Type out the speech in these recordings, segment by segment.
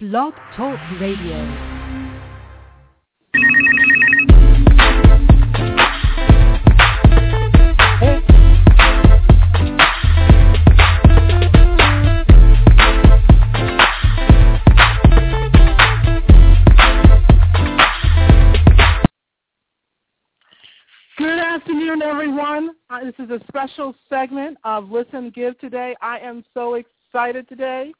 Blog Talk Radio. afternoon, everyone. Uh, this is a special segment of Listen Give today. I am so excited today.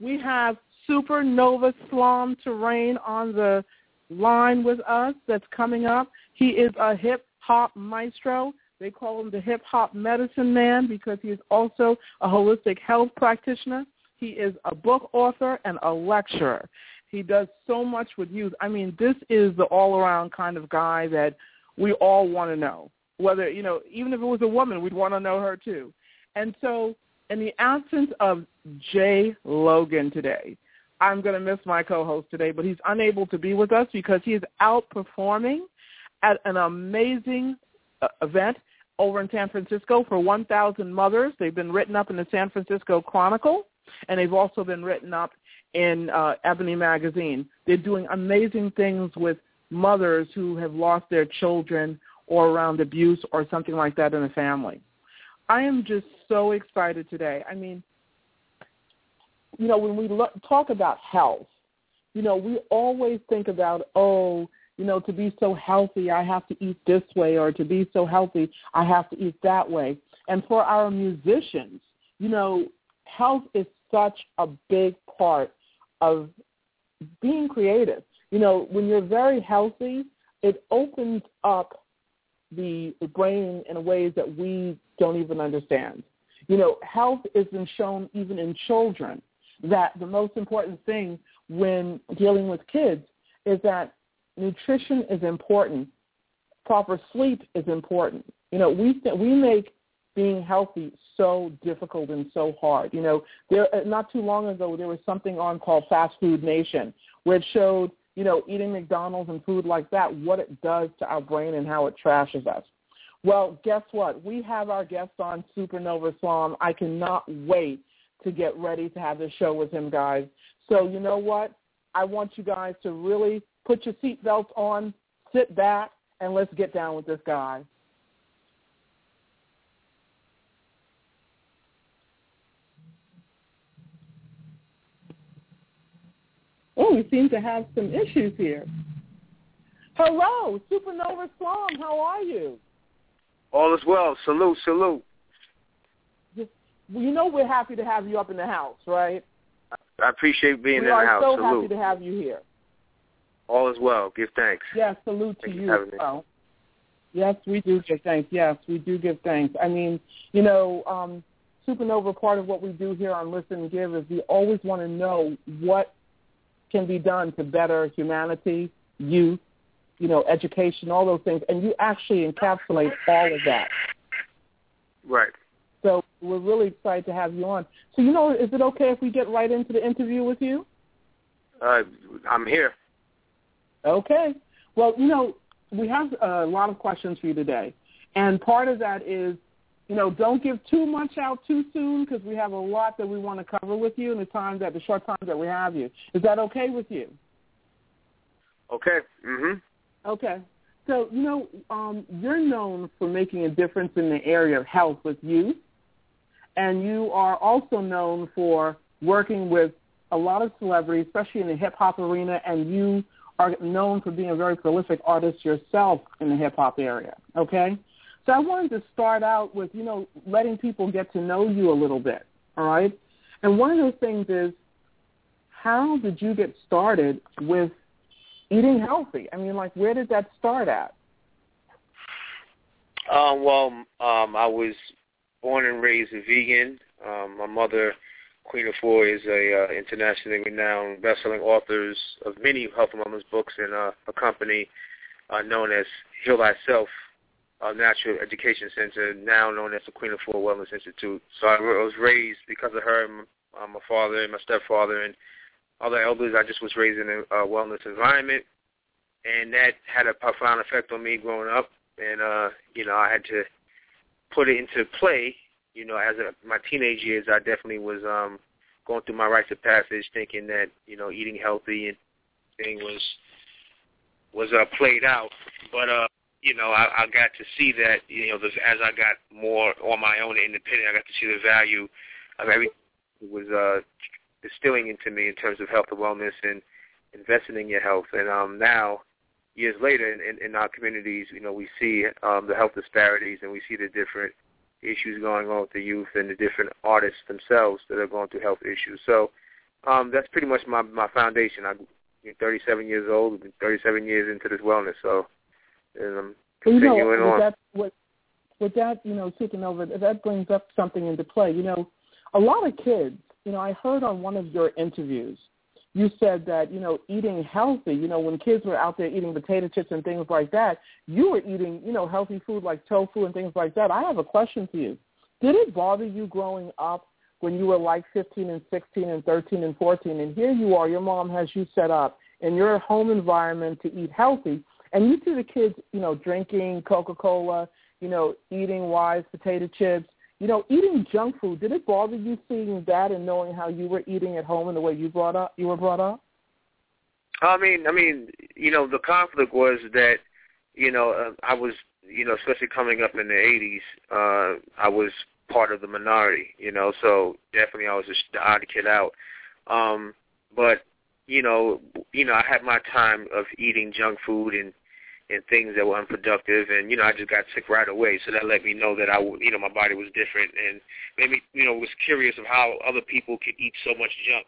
We have SupaNova Slom Torrain on the line with us that's coming up. He is a hip hop maestro. They call him the hip hop medicine man because he is also a holistic health practitioner. He is a book author and a lecturer. He does so much with youth. I mean, this is the all-around kind of guy that we all want to know whether, you know, even if it was a woman, we'd want to know her too. And so in the absence of Jaee Logan today, I'm going to miss my co-host today, but he's unable to be with us because he is out performing at an amazing uh, event over in San Francisco for 1,000 mothers. They've been written up in the San Francisco Chronicle, and they've also been written up in uh, Ebony Magazine. They're doing amazing things with mothers who have lost their children or around abuse or something like that in the family. I am just so excited today. I mean, you know, when we lo- talk about health, you know, we always think about, oh, you know, to be so healthy, I have to eat this way, or to be so healthy, I have to eat that way. And for our musicians, you know, health is such a big part of being creative. You know, when you're very healthy, it opens up the brain in ways that we don't even understand. You know, health been shown even in children that the most important thing when dealing with kids is that nutrition is important. Proper sleep is important. You know, we we make being healthy so difficult and so hard. You know, there uh, not too long ago there was something on called Fast Food Nation where it showed you know, eating McDonald's and food like that, what it does to our brain and how it trashes us. Well, guess what? We have our guest on SupaNova Slom. I cannot wait to get ready to have the show with him, guys. So you know what? I want you guys to really put your seatbelts on, sit back, and let's get down with this guy. Oh, we seem to have some issues here. Hello, SupaNova Slom. How are you? All is well. Salute, salute. You know we're happy to have you up in the house, right? I appreciate being we in the house. We are so salute. happy to have you here. All is well. Give thanks. Yes, salute Thank to you. you well. Yes, we do give thanks. Yes, we do give thanks. I mean, you know, um, SupaNova, part of what we do here on Listen and Give is we always want to know what can be done to better humanity, youth, you know, education, all those things, and you actually encapsulate all of that. Right. We're really excited to have you on. So, you know, is it okay if we get right into the interview with you? Uh, I'm here. Okay. Well, you know, we have a lot of questions for you today, and part of that is you know, don't give too much out too soon because we have a lot that we want to cover with you in the time that the short time that we have you. Is that okay with you? Okay. Mhm. Okay. So you know, um, you're known for making a difference in the area of health with youth, and you are also known for working with a lot of celebrities, especially in the hip hop arena, and you are known for being a very prolific artist yourself in the hip hop area. Okay. So I wanted to start out with, you know, letting people get to know you a little bit, all right? And one of those things is, how did you get started with eating healthy? I mean, like, where did that start at? Um, well, um, I was born and raised a vegan. Um, my mother Queen Afua is a uh, internationally renowned best-selling authors of many health and wellness books and uh, a company uh, known as Heal Thyself uh, Natural Education Center, now known as the Queen Afua Wellness Institute. So I was raised because of her, my, uh, my father and my stepfather and other elders. I just was raised in a uh, wellness environment, and that had a profound effect on me growing up. And uh, you know, I had to put it into play. You know, as a, my teenage years, I definitely was um, going through my rites of passage, thinking that you know, eating healthy and thing was was uh, played out. But uh, you know, I, I got to see that you know, this, as I got more on my own and independent, I got to see the value of everything was uh, distilling into me in terms of health and wellness and investing in your health. And um, now, years later, in, in, in our communities, you know, we see um, the health disparities and we see the different issues going on with the youth and the different artists themselves that are going through health issues. So um, that's pretty much my my foundation. I'm 37 years old, 37 years into this wellness, so and I'm continuing you know, on. That, what, with that, you know, taking over, that brings up something into play. You know, a lot of kids, you know, I heard on one of your interviews, you said that, you know, eating healthy, you know, when kids were out there eating potato chips and things like that, you were eating, you know, healthy food like tofu and things like that. I have a question for you. Did it bother you growing up when you were like 15 and 16 and 13 and 14, and here you are, your mom has you set up in your home environment to eat healthy, and you see the kids, you know, drinking Coca-Cola, you know, eating Wise potato chips, you know, eating junk food. Did it bother you seeing that and knowing how you were eating at home and the way you brought up you were brought up? I mean, I mean, you know, the conflict was that, you know, uh, I was, you know, especially coming up in the '80s, uh, I was part of the minority, you know, so definitely I was the odd kid out. Um, but you know, you know, I had my time of eating junk food and and things that were unproductive, and you know, I just got sick right away. So that let me know that I, you know, my body was different, and made me, you know, was curious of how other people could eat so much junk.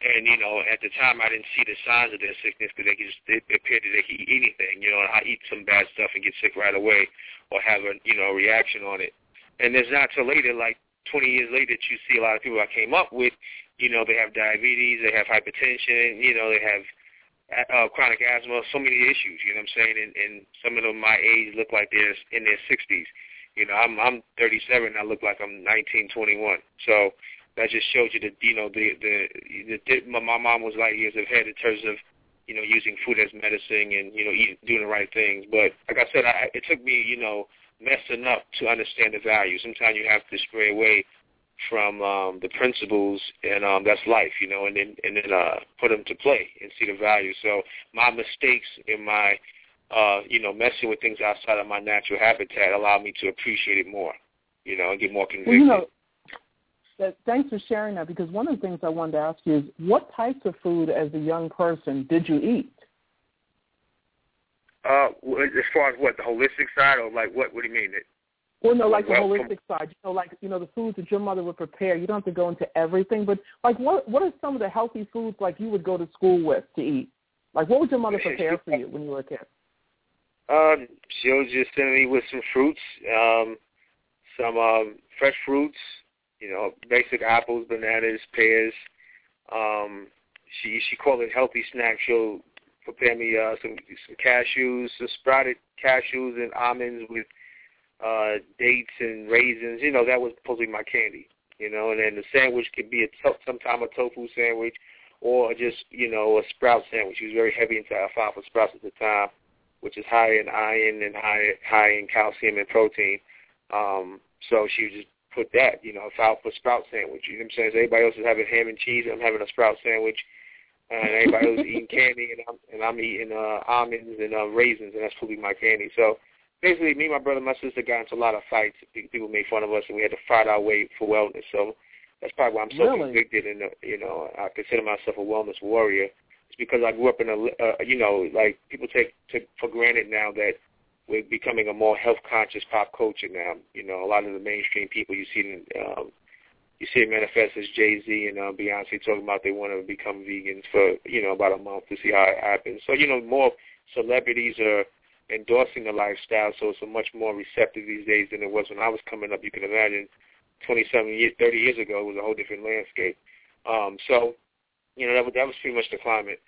And you know, at the time, I didn't see the signs of their sickness because they could just it appeared that they could eat anything. You know, I eat some bad stuff and get sick right away, or have a you know reaction on it. And it's not till later, like 20 years later, that you see a lot of people I came up with. You know, they have diabetes, they have hypertension, you know, they have uh, chronic asthma, so many issues. You know what I'm saying? And, and some of them my age look like they're in their 60s. You know, I'm I'm 37. And I look like I'm 19, 21. So that just shows you that you know the the, the my, my mom was light years ahead in terms of you know using food as medicine and you know eating, doing the right things. But like I said, I, it took me you know messing up to understand the value. Sometimes you have to stray away from um, the principles, and um, that's life, you know, and then and then uh, put them to play and see the value. So my mistakes in my uh, you know messing with things outside of my natural habitat allowed me to appreciate it more, you know, and get more convicted. Well, you know, thanks for sharing that because one of the things I wanted to ask you is what types of food as a young person did you eat? Uh, as far as what the holistic side, or like what? What do you mean? Well, no, like the holistic side. You know, like you know, the foods that your mother would prepare. You don't have to go into everything, but like, what what are some of the healthy foods like you would go to school with to eat? Like, what would your mother prepare for you when you were a kid? Um, she'll just send me with some fruits, um, some um, fresh fruits, you know, basic apples, bananas, pears. Um, she she called it healthy snacks. She'll prepare me uh, some some cashews, some sprouted cashews and almonds with uh, dates and raisins. You know, that was supposed to be my candy. You know, and then the sandwich could be a to- sometime a tofu sandwich or just you know a sprout sandwich. She was very heavy into alfalfa sprouts at the time, which is high in iron and high high in calcium and protein. Um, so she would just put that, you know, alfalfa sprout sandwich. You know what I'm saying? So everybody else is having ham and cheese, I'm having a sprout sandwich. And everybody else is eating candy, and I'm and I'm eating uh, almonds and uh, raisins, and that's probably my candy. So basically, me, my brother, my sister got into a lot of fights. People made fun of us, and we had to fight our way for wellness. So that's probably why I'm so really? convicted, and uh, you know, I consider myself a wellness warrior. It's because I grew up in a, uh, you know, like people take, take for granted now that we're becoming a more health conscious pop culture now. You know, a lot of the mainstream people you see in, um, you see it manifest as Jay Z and uh, Beyonce talking about they want to become vegans for you know about a month to see how it happens. So you know, more celebrities are endorsing the lifestyle, so it's a much more receptive these days than it was when I was coming up. You can imagine, 27 years, 30 years ago, it was a whole different landscape. Um, so, you know, that was, that was pretty much the climate.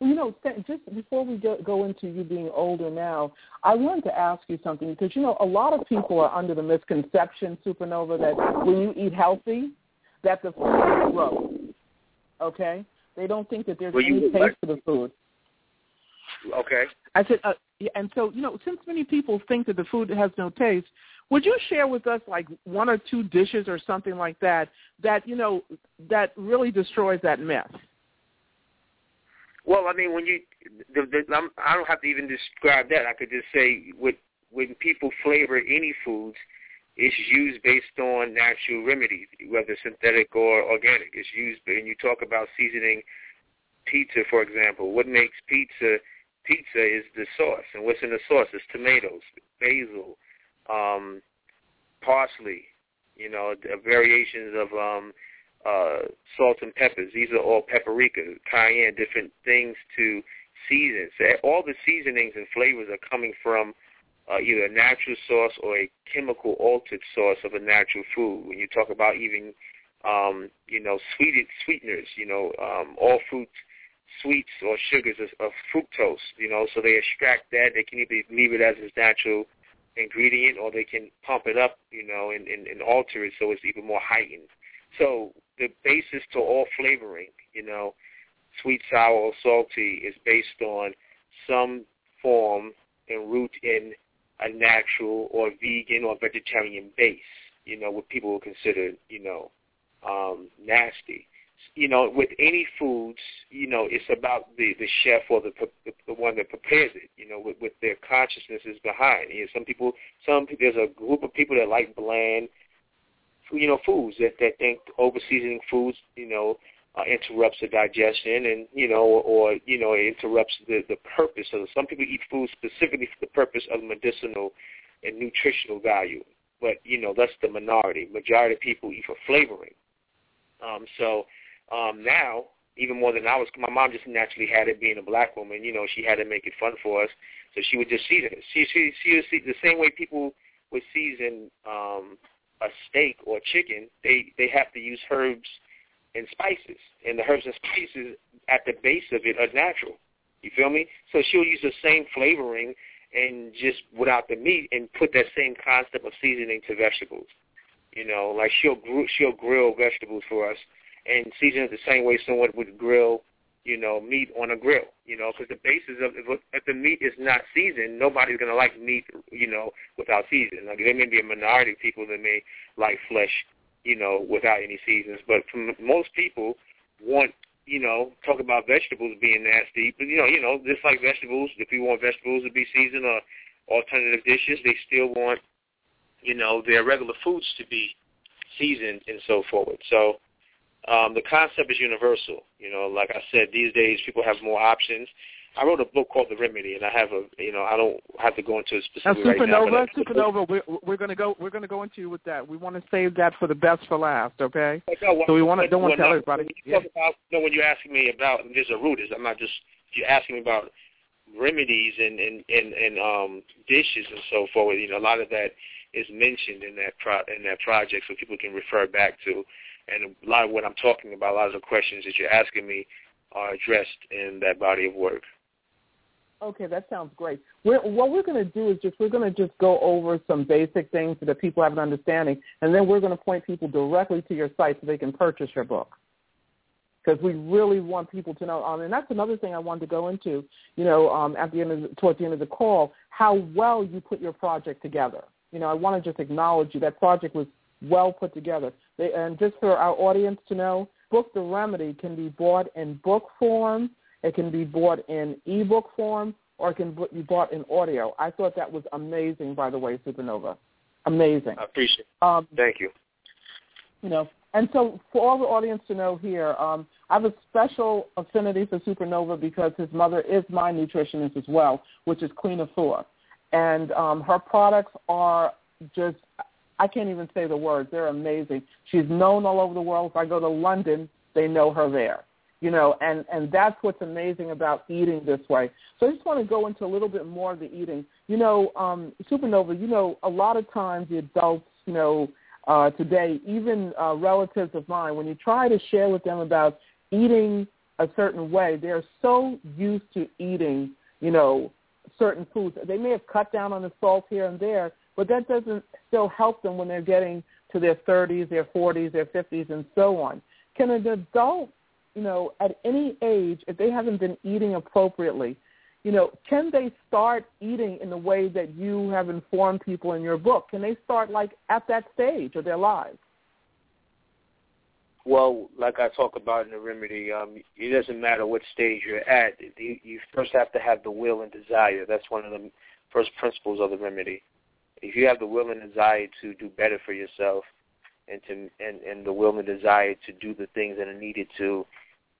Well, you know, just before we go, go into you being older now, I wanted to ask you something because you know a lot of people are under the misconception, SupaNova, that when you eat healthy, that the food is gross. Okay, they don't think that there's well, any taste to the food. Okay. I said, uh, and so you know, since many people think that the food has no taste, would you share with us like one or two dishes or something like that that you know that really destroys that myth? Well, I mean, when you, the, the, I'm, I don't have to even describe that. I could just say, with, when people flavor any foods, it's used based on natural remedies, whether synthetic or organic. It's used, and you talk about seasoning pizza, for example. What makes pizza pizza is the sauce, and what's in the sauce is tomatoes, basil, um, parsley, you know, variations of um, uh, salt and peppers. These are all paprika, cayenne, different things to season. So all the seasonings and flavors are coming from uh, either a natural sauce or a chemical altered sauce of a natural food. When you talk about even, um, you know, sweetened sweeteners, you know, um, all fruit sweets or sugars of, of fructose, you know, so they extract that. They can either leave it as its natural ingredient or they can pump it up, you know, and, and, and alter it so it's even more heightened. So the basis to all flavoring, you know, sweet, sour, or salty, is based on some form and root in a natural or vegan or vegetarian base, you know, what people would consider, you know, um, nasty. You know, with any foods, you know, it's about the the chef or the the, the one that prepares it. You know, with, with their consciousnesses behind. You know, some people, some there's a group of people that like bland, you know, foods that that think over seasoning foods, you know, uh, interrupts the digestion and you know or you know it interrupts the the purpose of some people eat food specifically for the purpose of medicinal and nutritional value but you know that's the minority majority of people eat for flavoring um so um now even more than I was my mom just naturally had it being a black woman you know she had to make it fun for us so she would just season it she she she would see the same way people would season um a steak or chicken they they have to use herbs and spices, and the herbs and spices at the base of it are natural. You feel me? So she'll use the same flavoring and just without the meat, and put that same concept of seasoning to vegetables. You know, like she'll gr- she'll grill vegetables for us and season it the same way someone would grill, you know, meat on a grill. You know, because the basis of if the meat is not seasoned, nobody's gonna like meat, you know, without seasoning. Like there may be a minority of people that may like flesh you know, without any seasons. But from most people want, you know, talk about vegetables being nasty. But you know, you know, just like vegetables, if you want vegetables to be seasoned or alternative dishes, they still want, you know, their regular foods to be seasoned and so forth. So um, the concept is universal. You know, like I said, these days people have more options. I wrote a book called The Remedy, and I have a, you know, I don't have to go into a specific now, SupaNova, right now, SupaNova, we're, we're going to go, we're going to go into with that. We want to save that for the best for last, okay? No, so we want to, don't want to tell everybody. When you yeah. about, no, when you're asking me about, there's a root. Is I'm not just, you're asking me about remedies and and and, and um, dishes and so forth. You know, a lot of that is mentioned in that pro in that project, so people can refer back to. And a lot of what I'm talking about, a lot of the questions that you're asking me, are addressed in that body of work. Okay, that sounds great. We're, what we're going to do is just we're going to just go over some basic things so that people have an understanding, and then we're going to point people directly to your site so they can purchase your book. Because we really want people to know, um, and that's another thing I wanted to go into. You know, um, at the end of the, towards the end of the call, how well you put your project together. You know, I want to just acknowledge you. That project was well put together. They, and just for our audience to know, Book the Remedy can be bought in book form it can be bought in ebook form or it can be bought in audio. I thought that was amazing, by the way, SupaNova. Amazing. I appreciate it. Um, Thank you. You know, and so for all the audience to know here, um, I have a special affinity for SupaNova because his mother is my nutritionist as well, which is Queen Afua. And um, her products are just, I can't even say the words. They're amazing. She's known all over the world. If I go to London, they know her there you know, and, and that's what's amazing about eating this way. So I just want to go into a little bit more of the eating. You know, um, SupaNova, you know, a lot of times the adults, you know, uh, today, even uh, relatives of mine, when you try to share with them about eating a certain way, they're so used to eating, you know, certain foods. They may have cut down on the salt here and there, but that doesn't still help them when they're getting to their 30s, their 40s, their 50s, and so on. Can an adult, you know, at any age, if they haven't been eating appropriately, you know, can they start eating in the way that you have informed people in your book? Can they start like at that stage of their lives? Well, like I talk about in the remedy, um, it doesn't matter what stage you're at. You, you first have to have the will and desire. That's one of the first principles of the remedy. If you have the will and desire to do better for yourself, and to and, and the will and desire to do the things that are needed to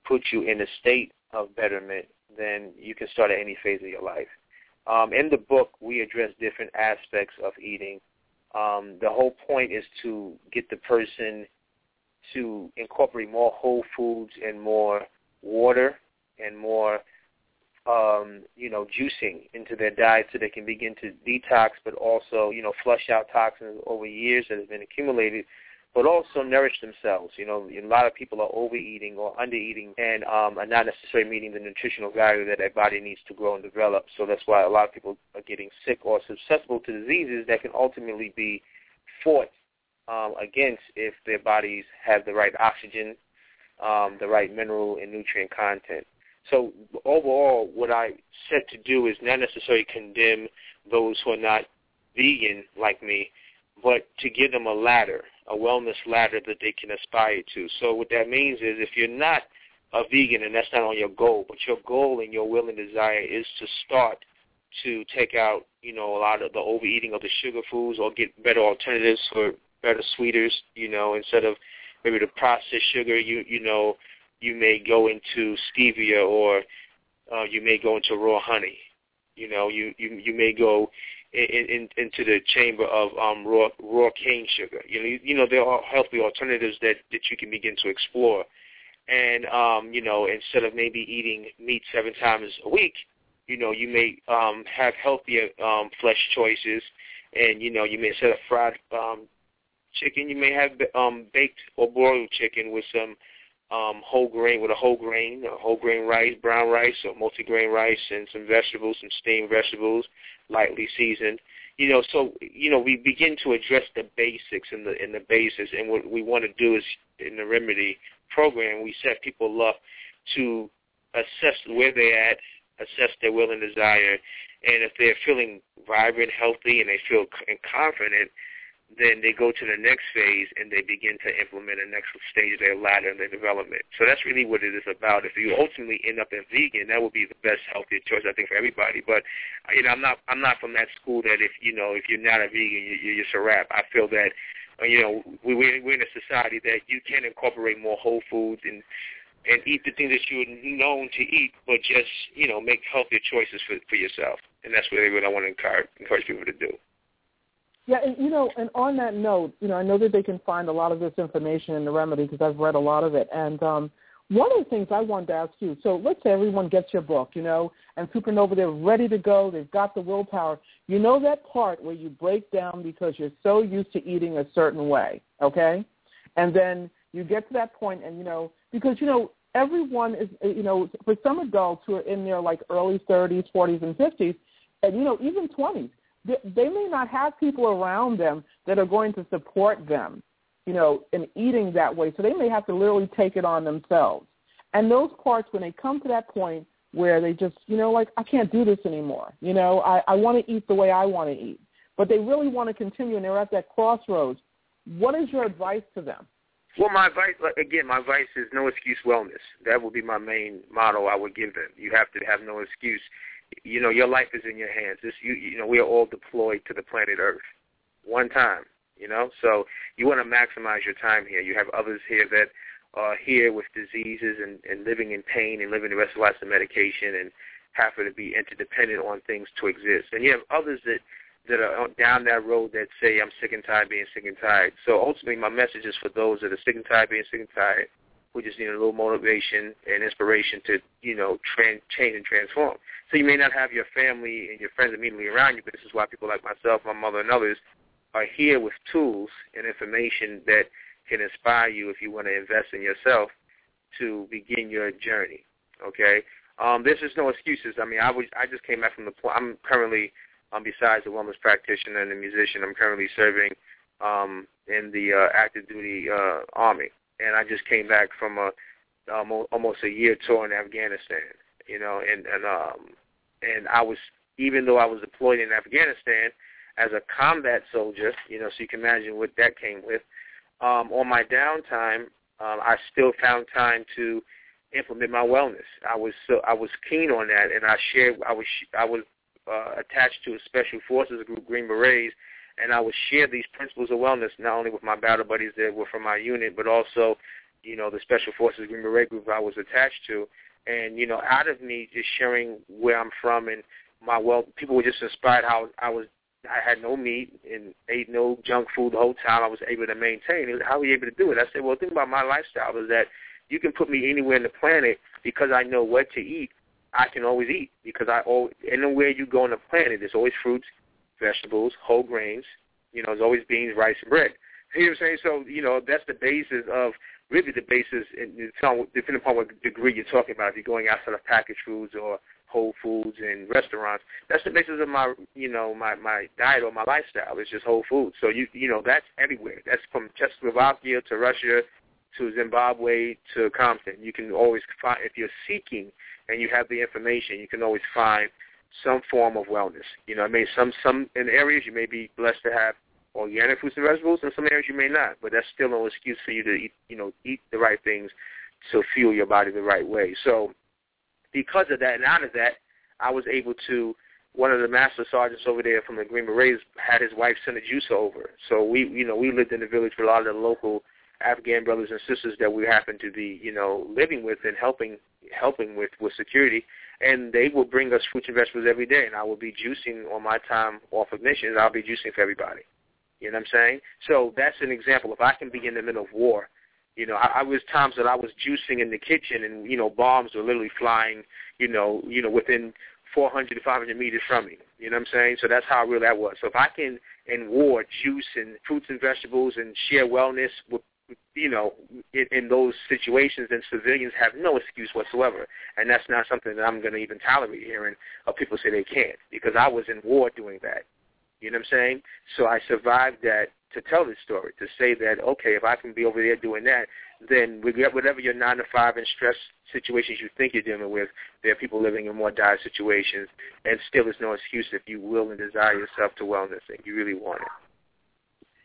put you in a state of betterment, then you can start at any phase of your life. Um, in the book, we address different aspects of eating. Um, the whole point is to get the person to incorporate more whole foods and more water and more um, you know, juicing into their diet so they can begin to detox but also, you know, flush out toxins over years that have been accumulated but also nourish themselves. You know, a lot of people are overeating or undereating and um, are not necessarily meeting the nutritional value that their body needs to grow and develop. So that's why a lot of people are getting sick or susceptible to diseases that can ultimately be fought um, against if their bodies have the right oxygen, um, the right mineral and nutrient content. So overall, what I set to do is not necessarily condemn those who are not vegan like me, but to give them a ladder, a wellness ladder that they can aspire to. So what that means is if you're not a vegan and that's not on your goal, but your goal and your will and desire is to start to take out, you know, a lot of the overeating of the sugar foods or get better alternatives for better sweeters, you know, instead of maybe the processed sugar, you you know, you may go into stevia or uh, you may go into raw honey. You know, you you you may go in, in, into the chamber of um, raw raw cane sugar. You know, you, you know there are healthy alternatives that that you can begin to explore. And um, you know, instead of maybe eating meat seven times a week, you know, you may um, have healthier um, flesh choices, and you know, you may instead of fried um, chicken, you may have um, baked or broiled chicken with some um, whole grain with a whole grain, a whole grain rice, brown rice, or multi-grain rice, and some vegetables, some steamed vegetables, lightly seasoned. You know, so you know we begin to address the basics and the in the basis, and what we want to do is in the remedy program we set people up to assess where they're at, assess their will and desire, and if they're feeling vibrant, healthy, and they feel confident, then they go to the next phase and they begin to implement a next stage of their ladder and their development. So that's really what it is about. If you ultimately end up in vegan, that would be the best healthier choice I think for everybody. But you know, I'm not I'm not from that school that if you know if you're not a vegan, you, you're just a wrap. I feel that uh, you know we we're in a society that you can incorporate more whole foods and and eat the things that you're known to eat, but just you know make healthier choices for for yourself. And that's really what I want to encourage encourage people to do. Yeah, and you know, and on that note, you know, I know that they can find a lot of this information in the remedy because I've read a lot of it. And um, one of the things I wanted to ask you, so let's say everyone gets your book, you know, and SupaNova, they're ready to go, they've got the willpower. You know that part where you break down because you're so used to eating a certain way, okay? And then you get to that point, and you know, because you know, everyone is, you know, for some adults who are in their like early 30s, 40s, and 50s, and you know, even 20s they may not have people around them that are going to support them, you know, in eating that way. So they may have to literally take it on themselves. And those parts, when they come to that point where they just, you know, like, I can't do this anymore. You know, I, I want to eat the way I want to eat. But they really want to continue and they're at that crossroads. What is your advice to them? Well, my advice, again, my advice is no excuse wellness. That would be my main motto I would give them. You have to have no excuse you know, your life is in your hands. This, you, you know, we are all deployed to the planet Earth, one time. You know, so you want to maximize your time here. You have others here that are here with diseases and, and living in pain and living the rest of their lives on medication and having to be interdependent on things to exist. And you have others that that are down that road that say, I'm sick and tired being sick and tired. So ultimately my message is for those that are sick and tired being sick and tired who just need a little motivation and inspiration to, you know, change and transform. So you may not have your family and your friends immediately around you, but this is why people like myself, my mother, and others are here with tools and information that can inspire you if you want to invest in yourself to begin your journey. Okay, um, just no excuses. I mean, I was I just came back from the. I'm currently, um, besides a wellness practitioner and a musician, I'm currently serving um, in the uh, active duty uh, army, and I just came back from a um, almost a year tour in Afghanistan. You know, and and um, and I was even though I was deployed in Afghanistan as a combat soldier, you know, so you can imagine what that came with. Um, on my downtime, um, I still found time to implement my wellness. I was so I was keen on that, and I shared. I was I was uh, attached to a special forces group, Green Berets, and I would share these principles of wellness not only with my battle buddies that were from my unit, but also, you know, the special forces Green Beret group I was attached to. And you know, out of me just sharing where I'm from and my well, people were just inspired how I was. I had no meat and ate no junk food the whole time. I was able to maintain. How were you able to do it? I said, well, the thing about my lifestyle is that you can put me anywhere in the planet because I know what to eat. I can always eat because I always anywhere you go on the planet, there's always fruits, vegetables, whole grains. You know, there's always beans, rice, and bread. You know what I'm saying? So you know that's the basis of really the basis, in, depending upon what degree you're talking about. If you're going outside of packaged foods or Whole Foods and restaurants, that's the basis of my you know my my diet or my lifestyle. It's just whole foods. So you you know that's everywhere. That's from Czechoslovakia to Russia to Zimbabwe to Compton. You can always find if you're seeking and you have the information, you can always find some form of wellness. You know, I mean, some some in areas you may be blessed to have organic fruits and vegetables, in some areas you may not. But that's still no excuse for you to eat, you know, eat the right things to fuel your body the right way. So, because of that, and out of that, I was able to. One of the master sergeants over there from the Green Berets had his wife send a juicer over. So we, you know, we lived in the village with a lot of the local Afghan brothers and sisters that we happened to be, you know, living with and helping helping with with security and they will bring us fruits and vegetables every day, and I will be juicing on my time off of missions. I'll be juicing for everybody. You know what I'm saying? So that's an example. If I can be in the middle of war, you know, I, I was times that I was juicing in the kitchen, and you know, bombs were literally flying, you know, you know, within 400 to 500 meters from me. You know what I'm saying? So that's how real that was. So if I can in war juice and fruits and vegetables and share wellness with you know, in, in those situations, then civilians have no excuse whatsoever, and that's not something that I'm going to even tolerate hearing of people say they can't, because I was in war doing that. You know what I'm saying? So I survived that to tell this story, to say that okay, if I can be over there doing that, then whatever your nine to five and stress situations you think you're dealing with, there are people living in more dire situations, and still there's no excuse if you will and desire yourself to wellness and you really want it.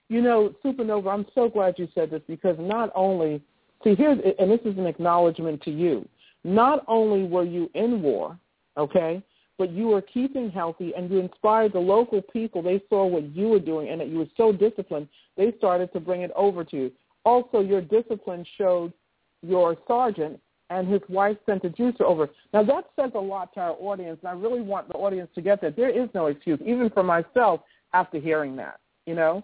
You know, SupaNova, I'm so glad you said this because not only, see, here's, and this is an acknowledgement to you, not only were you in war, okay, but you were keeping healthy and you inspired the local people. They saw what you were doing and that you were so disciplined, they started to bring it over to you. Also, your discipline showed your sergeant and his wife sent a juicer over. Now, that says a lot to our audience, and I really want the audience to get that. There is no excuse, even for myself, after hearing that, you know?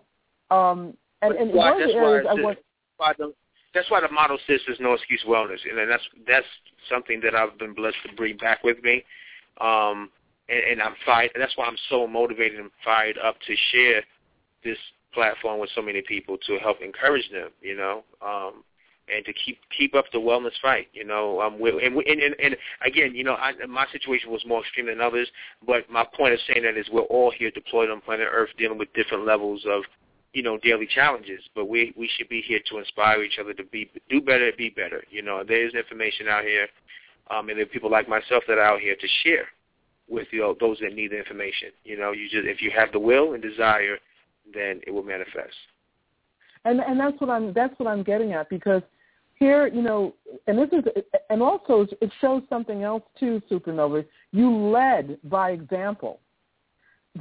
Um, and, and why, one of the areas I want, why the, that's why the model says there's no excuse wellness, and that's that's something that I've been blessed to bring back with me. Um, and, and I'm fired. That's why I'm so motivated and fired up to share this platform with so many people to help encourage them. You know, um, and to keep keep up the wellness fight. You know, um, and, and, and and again, you know, I, my situation was more extreme than others, but my point of saying that is we're all here deployed on planet Earth, dealing with different levels of you know daily challenges. But we we should be here to inspire each other to be do better, be better. You know, there is information out here, um, and there are people like myself that are out here to share with you know, those that need the information. You know, you just if you have the will and desire, then it will manifest. And and that's what I'm that's what I'm getting at because here, you know, and this is, and also it shows something else too, SupaNova. You led by example,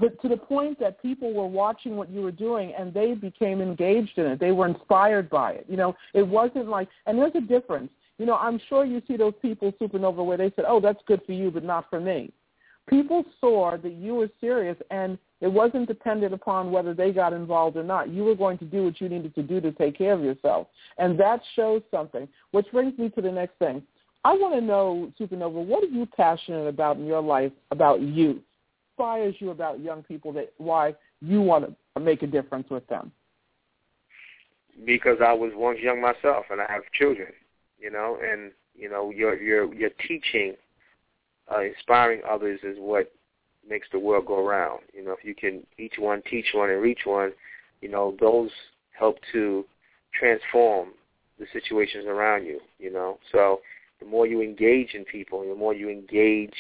but to the point that people were watching what you were doing and they became engaged in it. They were inspired by it. You know, it wasn't like, and there's a difference. You know, I'm sure you see those people, SupaNova, where they said, "Oh, that's good for you, but not for me." People saw that you were serious and it wasn't dependent upon whether they got involved or not. You were going to do what you needed to do to take care of yourself. And that shows something, which brings me to the next thing. I want to know, SupaNova, what are you passionate about in your life about youth? Inspires you about young people that why you want to make a difference with them? Because I was once young myself, and I have children. You know, and you know, your your your teaching, uh, inspiring others is what makes the world go around. You know, if you can each one teach one and reach one, you know, those help to transform the situations around you, you know. So the more you engage in people, the more you engage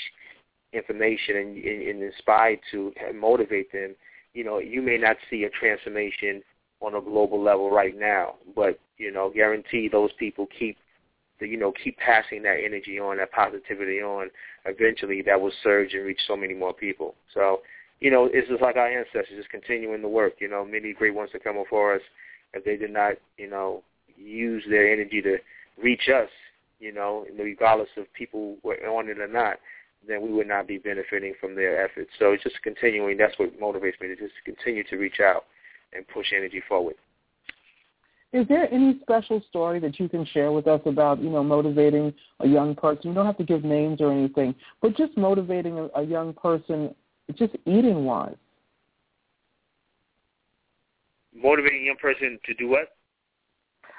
information and, and, and inspire to motivate them, you know, you may not see a transformation on a global level right now, but you know, guarantee those people keep the you know keep passing that energy on, that positivity on. Eventually, that will surge and reach so many more people. So, you know, it's just like our ancestors, just continuing the work. You know, many great ones to come before us, if they did not, you know, use their energy to reach us, you know, regardless of people were on it or not, then we would not be benefiting from their efforts. So it's just continuing. That's what motivates me to just continue to reach out and push energy forward. Is there any special story that you can share with us about, you know, motivating a young person? You don't have to give names or anything, but just motivating a, a young person, just eating wise. Motivating a young person to do what?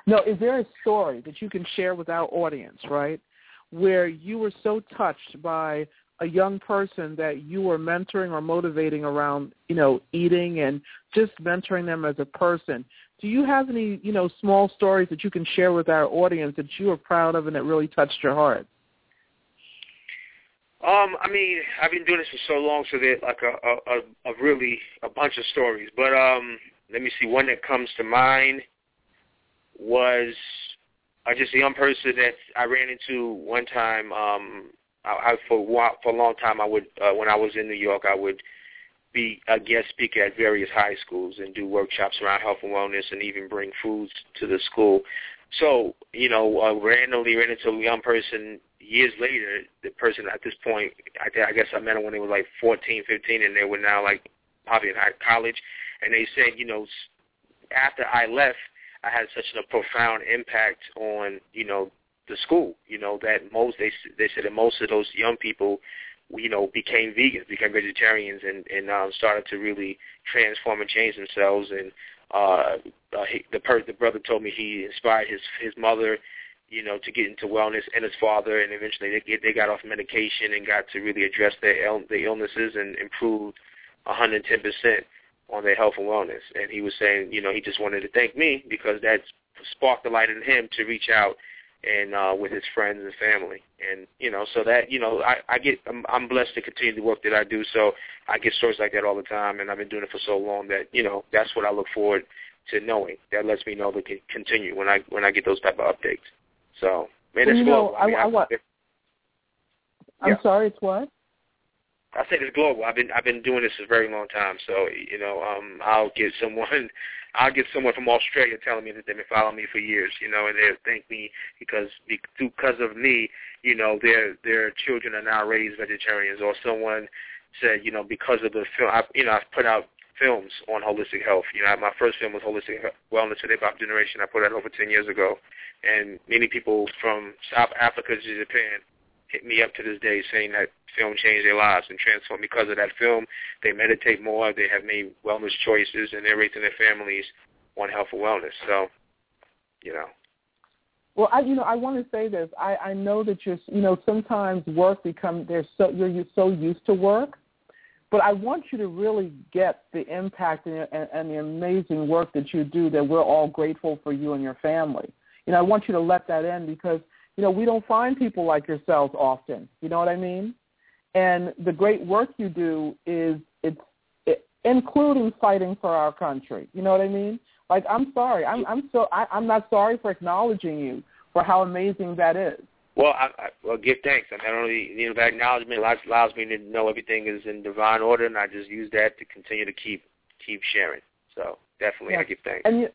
No, is there a story that you can share with our audience, right, where you were so touched by a young person that you were mentoring or motivating around, you know, eating and just mentoring them as a person. Do you have any, you know, small stories that you can share with our audience that you are proud of and that really touched your heart? Um, I mean, I've been doing this for so long, so there's like a, a, a really a bunch of stories. But um, let me see. One that comes to mind was uh, just a young person that I ran into one time. Um, I, I for for a long time, I would uh, when I was in New York, I would be a guest speaker at various high schools and do workshops around health and wellness, and even bring foods to the school. So you know, uh, randomly ran into a young person years later. The person at this point, I, I guess I met them when they were like 14, 15, and they were now like probably in high college. And they said, you know, after I left, I had such a profound impact on you know the school. You know that most they they said that most of those young people, you know, became vegans, became vegetarians, and and um, started to really transform and change themselves. And uh, uh, he, the per- the brother told me he inspired his his mother, you know, to get into wellness, and his father, and eventually they get they got off medication and got to really address their il- their illnesses and improved 110 percent on their health and wellness. And he was saying, you know, he just wanted to thank me because that sparked the light in him to reach out and uh with his friends and family. And you know so that you know i i get i'm, I'm blessed to continue the work that i do. So i get stories like that all the time and i've been doing it for so long that you know that's what i look forward to knowing. That lets me know to continue when i when i get those type of updates. So man well, it's global I, mean, I, I, what? i'm yeah. sorry it's what I say it's global. I've been I've been doing this a very long time. So you know, um, I'll get someone, I'll get someone from Australia telling me that they've been following me for years. You know, and they'll thank me because because of me, you know, their their children are now raised vegetarians. Or someone said, you know, because of the film, I, you know, I've put out films on holistic health. You know, my first film was Holistic Wellness for the Hip Generation. I put that over 10 years ago. And many people from South Africa to Japan hit me up to this day saying that film changed their lives and transformed because of that film. They meditate more. They have made wellness choices, and they're raising their families on health and wellness. So, you know. Well, I, you know, I want to say this. I, I know that you're, you know, sometimes work become there's so you're, you're so used to work, but I want you to really get the impact and, and, and the amazing work that you do. That we're all grateful for you and your family. You know, I want you to let that in because you know we don't find people like yourselves often. You know what I mean? And the great work you do is it's it, including fighting for our country. You know what I mean? Like I'm sorry, I'm I'm so I, I'm not sorry for acknowledging you for how amazing that is. Well, I, I well give thanks. I not only you know that acknowledgement allows, allows me to know everything is in divine order, and I just use that to continue to keep keep sharing. So definitely. I give thanks. And you,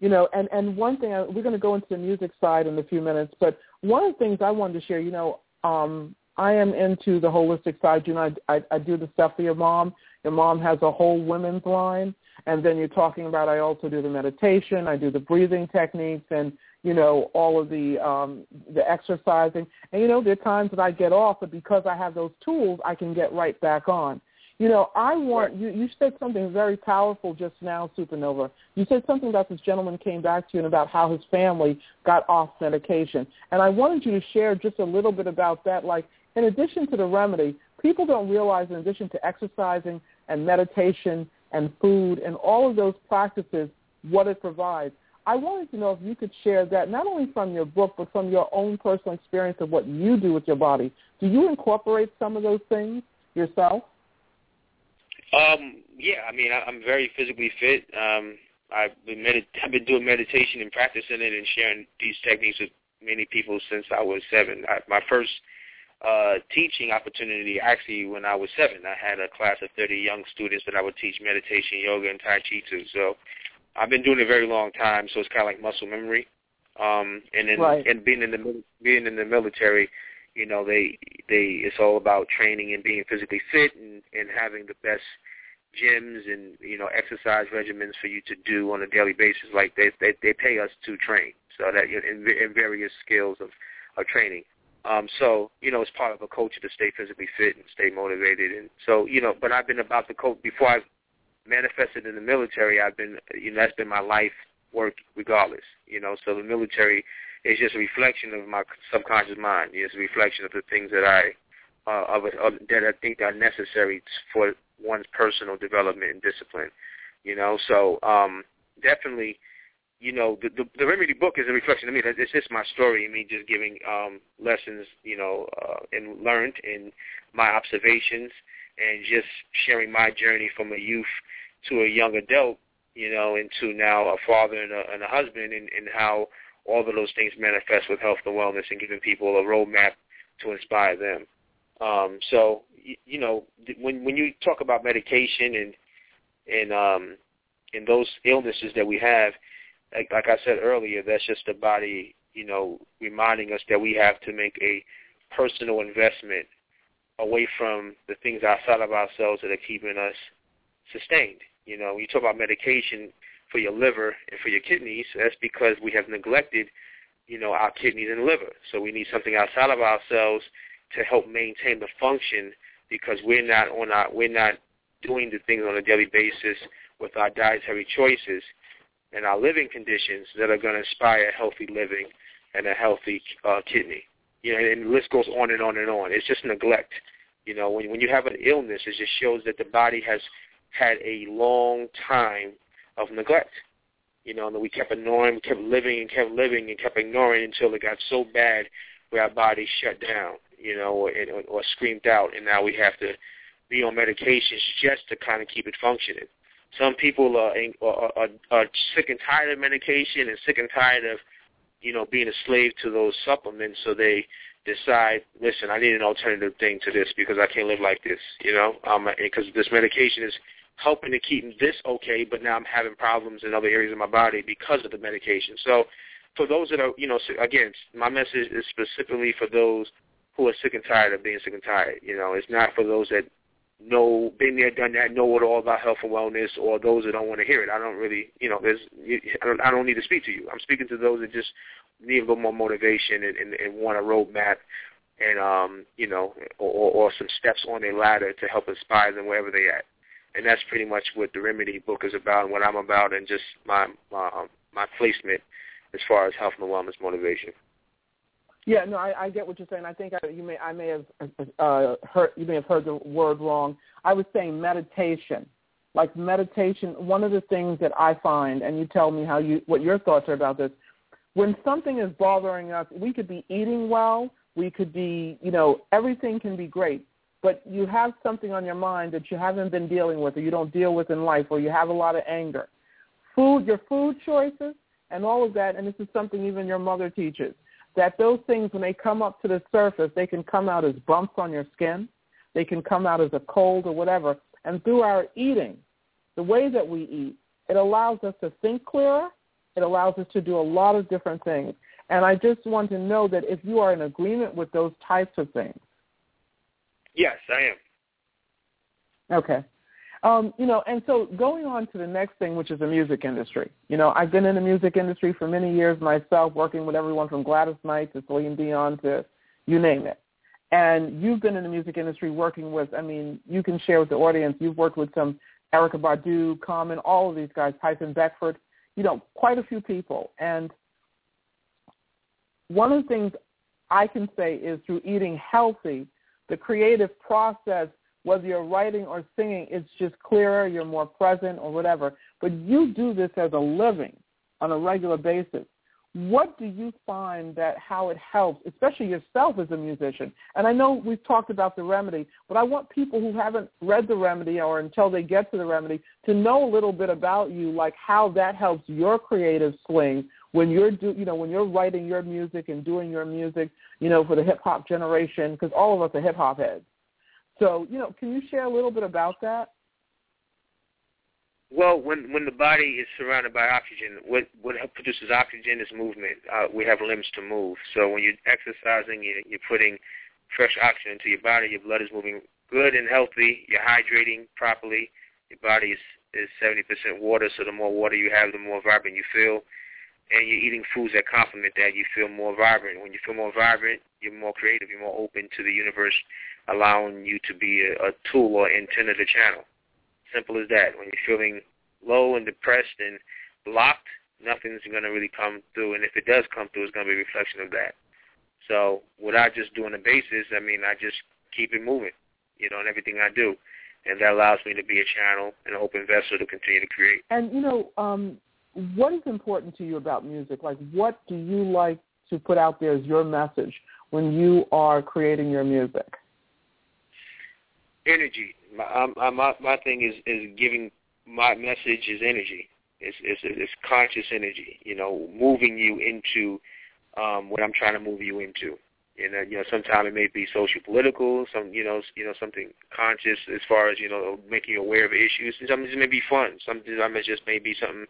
you know, and and one thing uh, we're going to go into the music side in a few minutes, but one of the things I wanted to share, you know, um, I am into the holistic side. You know, I, I, I do the stuff for your mom. Your mom has a whole women's line, and then you're talking about. I also do the meditation. I do the breathing techniques, and you know all of the um, the exercising. And you know there are times that I get off, but because I have those tools, I can get right back on. You know, I want you. You said something very powerful just now, SupaNova. You said something about this gentleman came back to you and about how his family got off medication, and I wanted you to share just a little bit about that. Like, in addition to the remedy, people don't realize, in addition to exercising and meditation and food and all of those practices, what it provides. I wanted to know if you could share that not only from your book, but from your own personal experience of what you do with your body. Do you incorporate some of those things yourself? Um, yeah, I mean, I, I'm very physically fit. Um, I've been medit- I've been doing meditation and practicing it and sharing these techniques with many people since I was seven. I, my first uh, teaching opportunity actually when I was seven. I had a class of 30 young students that I would teach meditation, yoga, and Tai Chi to. So I've been doing it a very long time. So it's kind of like muscle memory. Um, and then right. and being in the being in the military, you know, they they it's all about training and being physically fit and and having the best gyms and you know exercise regimens for you to do on a daily basis. Like they they, they pay us to train, so that in, in various skills of of training. Um, so you know, it's part of a culture to stay physically fit and stay motivated. And so you know, but I've been about the coach before I manifested in the military. I've been you know that's been my life work regardless. You know, so the military is just a reflection of my subconscious mind. It's a reflection of the things that I uh, of, of that I think are necessary for one's personal development and discipline. You know, so um, definitely, you know, the, the the remedy book is a reflection of me. It's just my story and me just giving um, lessons, you know, uh, and learned in my observations and just sharing my journey from a youth to a young adult, you know, into now a father and a, and a husband, and, and how all of those things manifest with health and wellness and giving people a roadmap to inspire them. Um, so you, you know when when you talk about medication and and um, and those illnesses that we have, like, like I said earlier, that's just the body, you know, reminding us that we have to make a personal investment away from the things outside of ourselves that are keeping us sustained. You know, when you talk about medication for your liver and for your kidneys, that's because we have neglected, you know, our kidneys and liver. So we need something outside of ourselves to help maintain the function because we're not on our we're not doing the things on a daily basis with our dietary choices and our living conditions that are going to inspire healthy living and a healthy uh, kidney. You know, and the list goes on and on and on. It's just neglect. You know, when when you have an illness, it just shows that the body has had a long time of neglect. You know, and we kept ignoring, we kept living and kept living and kept ignoring until it got so bad where our body shut down you know, or, or screamed out, and now we have to be on medications just to kind of keep it functioning. Some people are, are, are, are sick and tired of medication and sick and tired of, you know, being a slave to those supplements, so they decide, listen, I need an alternative thing to this because I can't live like this, you know, um, because this medication is helping to keep this okay, but now I'm having problems in other areas of my body because of the medication. So for those that are, you know, again, my message is specifically for those who are sick and tired of being sick and tired. You know, it's not for those that know, been there, done that, know it all about health and wellness, or those that don't want to hear it. I don't really, you know, there's, I don't, I don't need to speak to you. I'm speaking to those that just need a little more motivation and, and, and want a roadmap and, um, you know, or, or some steps on their ladder to help inspire them wherever they're at. And that's pretty much what the Remedy book is about and what I'm about and just my, my, my placement as far as health and wellness motivation. Yeah, no, I, I get what you're saying. I think I, you may I may have uh, heard you may have heard the word wrong. I was saying meditation. Like meditation, one of the things that I find, and you tell me how you what your thoughts are about this. When something is bothering us, we could be eating well, we could be, you know, everything can be great, but you have something on your mind that you haven't been dealing with, or you don't deal with in life, or you have a lot of anger. Food, your food choices, and all of that, and this is something even your mother teaches that those things, when they come up to the surface, they can come out as bumps on your skin. They can come out as a cold or whatever. And through our eating, the way that we eat, it allows us to think clearer. It allows us to do a lot of different things. And I just want to know that if you are in agreement with those types of things. Yes, I am. Okay. Um, you know, and so going on to the next thing, which is the music industry. You know, I've been in the music industry for many years myself, working with everyone from Gladys Knight to Celine Dion to you name it. And you've been in the music industry working with, I mean, you can share with the audience, you've worked with some Erykah Badu, Common, all of these guys, Tyson Beckford, you know, quite a few people. And one of the things I can say is through eating healthy, the creative process, whether you're writing or singing, it's just clearer, you're more present or whatever. But you do this as a living on a regular basis. What do you find that how it helps, especially yourself as a musician? And I know we've talked about the remedy, but I want people who haven't read the remedy or until they get to the remedy to know a little bit about you, like how that helps your creative swing when you're do you know when you're writing your music and doing your music, you know, for the hip hop generation, because all of us are hip hop heads. So, you know, can you share a little bit about that? Well, when when the body is surrounded by oxygen, what what produces oxygen is movement. Uh, we have limbs to move. So when you're exercising, you're, you're putting fresh oxygen into your body. Your blood is moving good and healthy. You're hydrating properly. Your body is is 70% water. So the more water you have, the more vibrant you feel. And you're eating foods that complement that. You feel more vibrant. When you feel more vibrant, you're more creative. You're more open to the universe, allowing you to be a, a tool or antenna to channel. Simple as that. When you're feeling low and depressed and blocked, nothing's going to really come through. And if it does come through, it's going to be a reflection of that. So without just doing the basis, I mean, I just keep it moving, you know, in everything I do. And that allows me to be a channel and an open vessel to continue to create. And, you know, um, what is important to you about music? Like, what do you like to put out there as your message when you are creating your music? Energy my my my thing is is giving my message is energy. It's it's it's conscious energy. You know, moving you into um, what I'm trying to move you into. And uh, you know, sometimes it may be social political, some you know, you know, something conscious as far as you know, making you aware of issues. Sometimes it may be fun. Sometimes it just may be something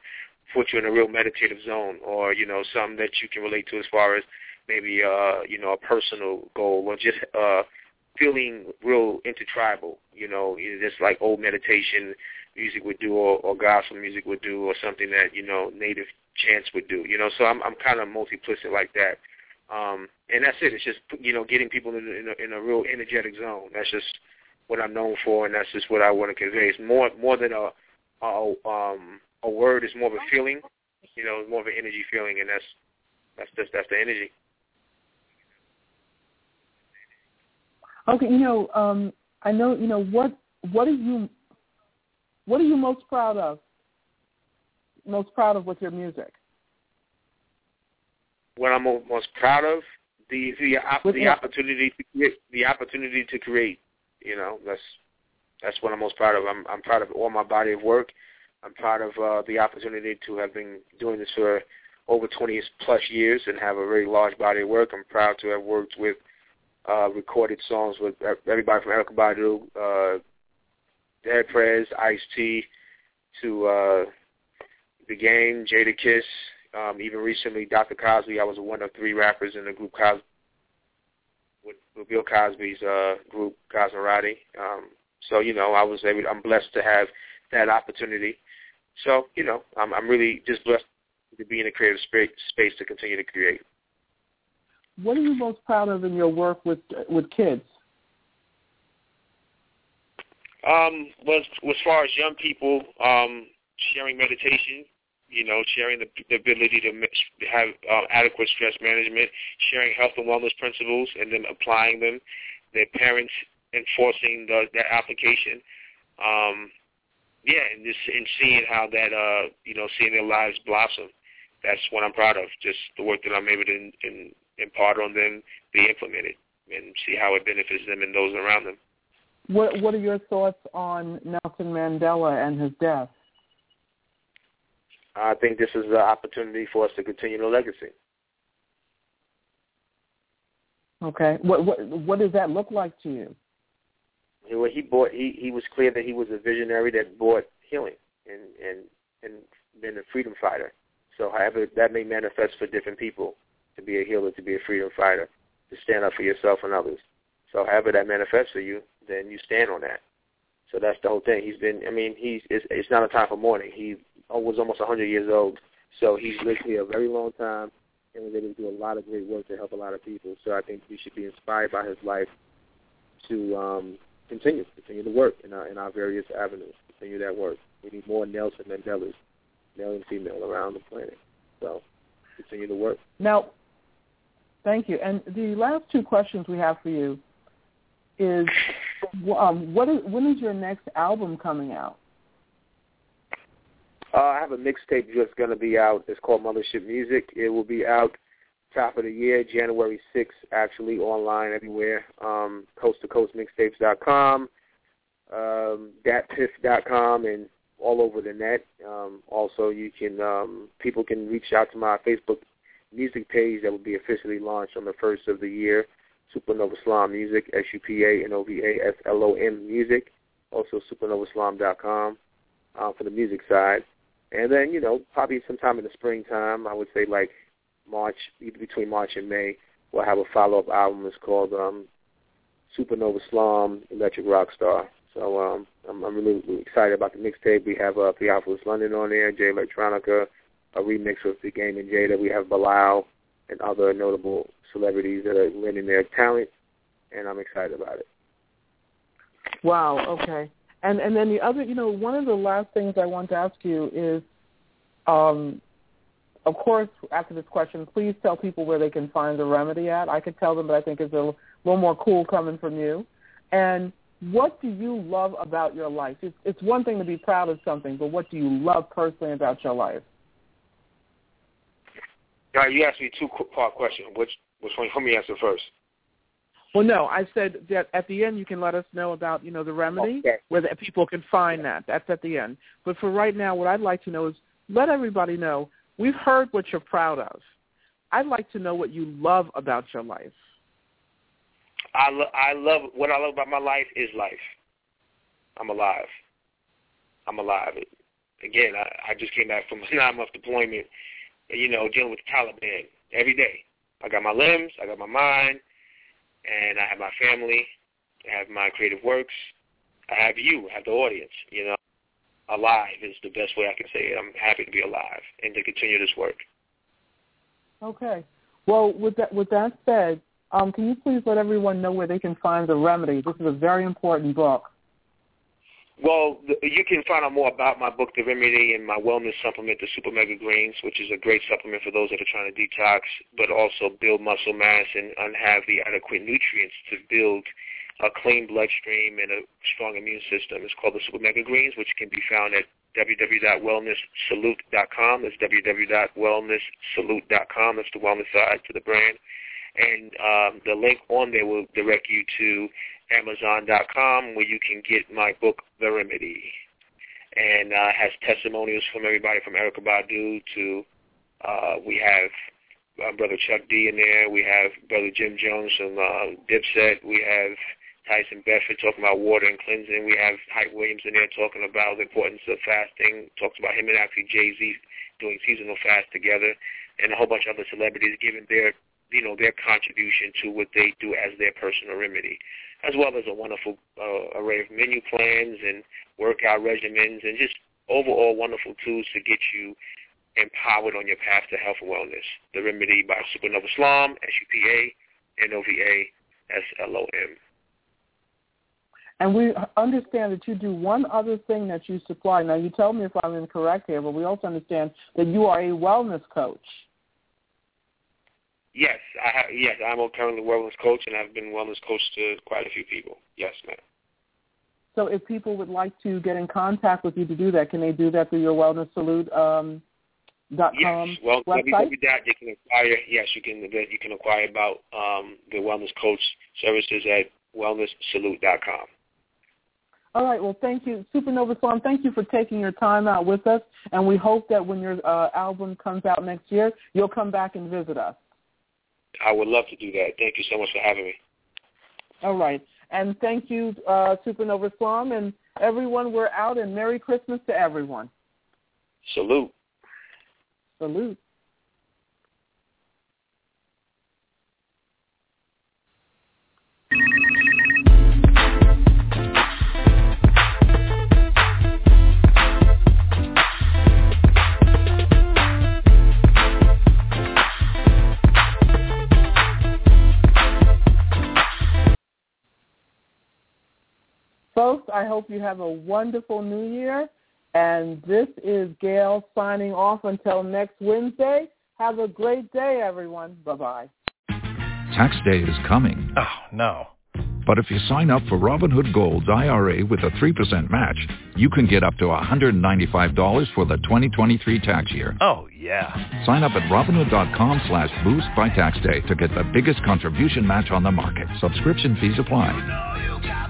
put you in a real meditative zone, or you know, something that you can relate to as far as maybe uh, you know, a personal goal, or just uh, feeling real intertribal, you know, just like old meditation music would do or, or gospel music would do or something that, you know, native chants would do, you know. So I'm I'm kind of multiplicit like that. Um, and that's it. It's just, you know, getting people in, in, a, in a real energetic zone. That's just what I'm known for, and that's just what I want to convey. It's more more than a a, um, a word. It's more of a feeling. You know, more of an energy feeling, and that's that's just that's the energy. Okay, you know, um, I know, you know, what what are you what are you most proud of? Most proud of with your music? What I'm most proud of the the, the opportunity to create, the opportunity to create. You know, that's that's what I'm most proud of. I'm I'm proud of all my body of work. I'm proud of uh, the opportunity to have been doing this for over 20 plus years and have a very large body of work. I'm proud to have worked with uh, recorded songs with everybody from Erykah Badu, uh, Dead Prez, Ice-T, to uh, The Game, Jadakiss, um, even recently Dr. Cosby. I was one of three rappers in the group Cosby, with, with Bill Cosby's uh, group, Cosnarati. Um, so, you know, I was able, I'm blessed to have that opportunity. So, you know, I'm, I'm really just blessed to be in a creative space, space to continue to create what are you most proud of in your work with with kids? Um, well, as far as young people, um, sharing meditation, you know, sharing the, the ability to have uh, adequate stress management, sharing health and wellness principles, and then applying them. Their parents enforcing the, that application. Um, yeah, and just and seeing how that, uh, you know, seeing their lives blossom. That's what I'm proud of. Just the work that I'm able to in, in, impart on them, be implemented, and see how it benefits them and those around them. What What are your thoughts on Nelson Mandela and his death? I think this is an opportunity for us to continue the legacy. Okay. What what what does that look like to you? Well, he brought he he was clear that he was a visionary that brought healing and and and been a freedom fighter. So, however that may manifest for different people, to be a healer, to be a freedom fighter, to stand up for yourself and others. So however that manifests for you, then you stand on that. So that's the whole thing. He's been, I mean, he's, it's, it's not a time for mourning. He was almost 100 years old. So he's lived here a very long time and was able to do a lot of great work to help a lot of people. So I think we should be inspired by his life to um, continue, continue to work in our in our various avenues, continue that work. We need more Nelson Mandelas, male and female, around the planet. So continue to work. Now, thank you. And the last two questions we have for you is, um, what is when is your next album coming out? Uh, I have a mixtape just going to be out. It's called Mothership Music. It will be out top of the year, January 6th, actually online everywhere. Um, coast to coast mixtapes.com, um, datpiff.com, and all over the net. Um, also, you can um, people can reach out to my Facebook music page that will be officially launched on the first of the year. SupaNova Slom Music, S-U-P-A-N-O-V-A-S-L-O-M Music. Also, supanovaslom.com uh, for the music side. And then, you know, probably sometime in the springtime, I would say like March, between March and May, we'll have a follow-up album. It's called um, SupaNova Slom, Electric Rockstar. So um, I'm, I'm really, really excited about the mixtape. We have uh, Theophilus London on there, Jay Electronica, a remix with The Game and Jada. We have Bilal and other notable celebrities that are lending their talent, and I'm excited about it. Wow. Okay. And and then the other, you know, one of the last things I want to ask you is, um, of course, after this question, please tell people where they can find the remedy at. I could tell them, but I think it's a little more cool coming from you. And what do you love about your life? It's, it's one thing to be proud of something, but what do you love personally about your life? All right, you asked me two part question. Which which one? Let me answer first. Well, no, I said that at the end you can let us know about you know the remedy okay. where the, people can find that. That's at the end. But for right now, what I'd like to know is let everybody know we've heard what you're proud of. I'd like to know what you love about your life. I lo- I love what I love about my life is life. I'm alive. I'm alive. Again, I, I just came back from a nine month deployment. You know, dealing with the Taliban every day. I got my limbs. I got my mind and I have my family, I have my creative works, I have you, I have the audience. You know, alive is the best way I can say it. I'm happy to be alive and to continue this work. Okay. Well, with that with that said, um, can you please let everyone know where they can find the remedy? This is a very important book. Well, you can find out more about my book, The Remedy, and my wellness supplement, the Super Mega Greens, which is a great supplement for those that are trying to detox, but also build muscle mass and, and have the adequate nutrients to build a clean bloodstream and a strong immune system. It's called the Super Mega Greens, which can be found at www.wellnesssalute.com. That's www.wellnesssalute.com. That's the wellness side to the brand. And um, the link on there will direct you to Amazon.com where you can get my book, The Remedy. And uh, has testimonials from everybody from Erykah Badu to uh, we have uh, Brother Chuck D in there. We have Brother Jim Jones from uh, Dipset. We have Tyson Beckford talking about water and cleansing. We have Hype Williams in there talking about the importance of fasting. Talks about him and actually Jay-Z doing seasonal fast together. And a whole bunch of other celebrities giving their you know their contribution to what they do as their personal remedy as well as a wonderful uh, array of menu plans and workout regimens and just overall wonderful tools to get you empowered on your path to health and wellness. The Remedy by SupaNova Slom, S-U-P-A-N-O-V-A-S-L-O-M. And we understand that you do one other thing that you supply. Now, you tell me if I'm incorrect here, but we also understand that you are a wellness coach. Yes, I have, yes, I'm currently a wellness coach, and I've been wellness coach to quite a few people. Yes, ma'am. So, if people would like to get in contact with you to do that, can they do that through your Wellness Salute um, dot com yes. well, website? That you can acquire. Yes, you can. You can acquire about um, the wellness coach services at wellnesssalute.com. All right. Well, thank you, SupaNova Slom. Thank you for taking your time out with us, and we hope that when your uh, album comes out next year, you'll come back and visit us. I would love to do that. Thank you so much for having me. All right. And thank you, uh, SupaNova Slom. And everyone, we're out, and Merry Christmas to everyone. Salute. Salute. Hope you have a wonderful new year. And this is Gail signing off until next Wednesday. Have a great day, everyone. Bye-bye. Tax day is coming. Oh, no. But if you sign up for Robinhood Gold's IRA with a 3% match, you can get up to $195 for the 2023 tax year. Oh, yeah. Sign up at Robinhood.com slash boost by tax day to get the biggest contribution match on the market. Subscription fees apply.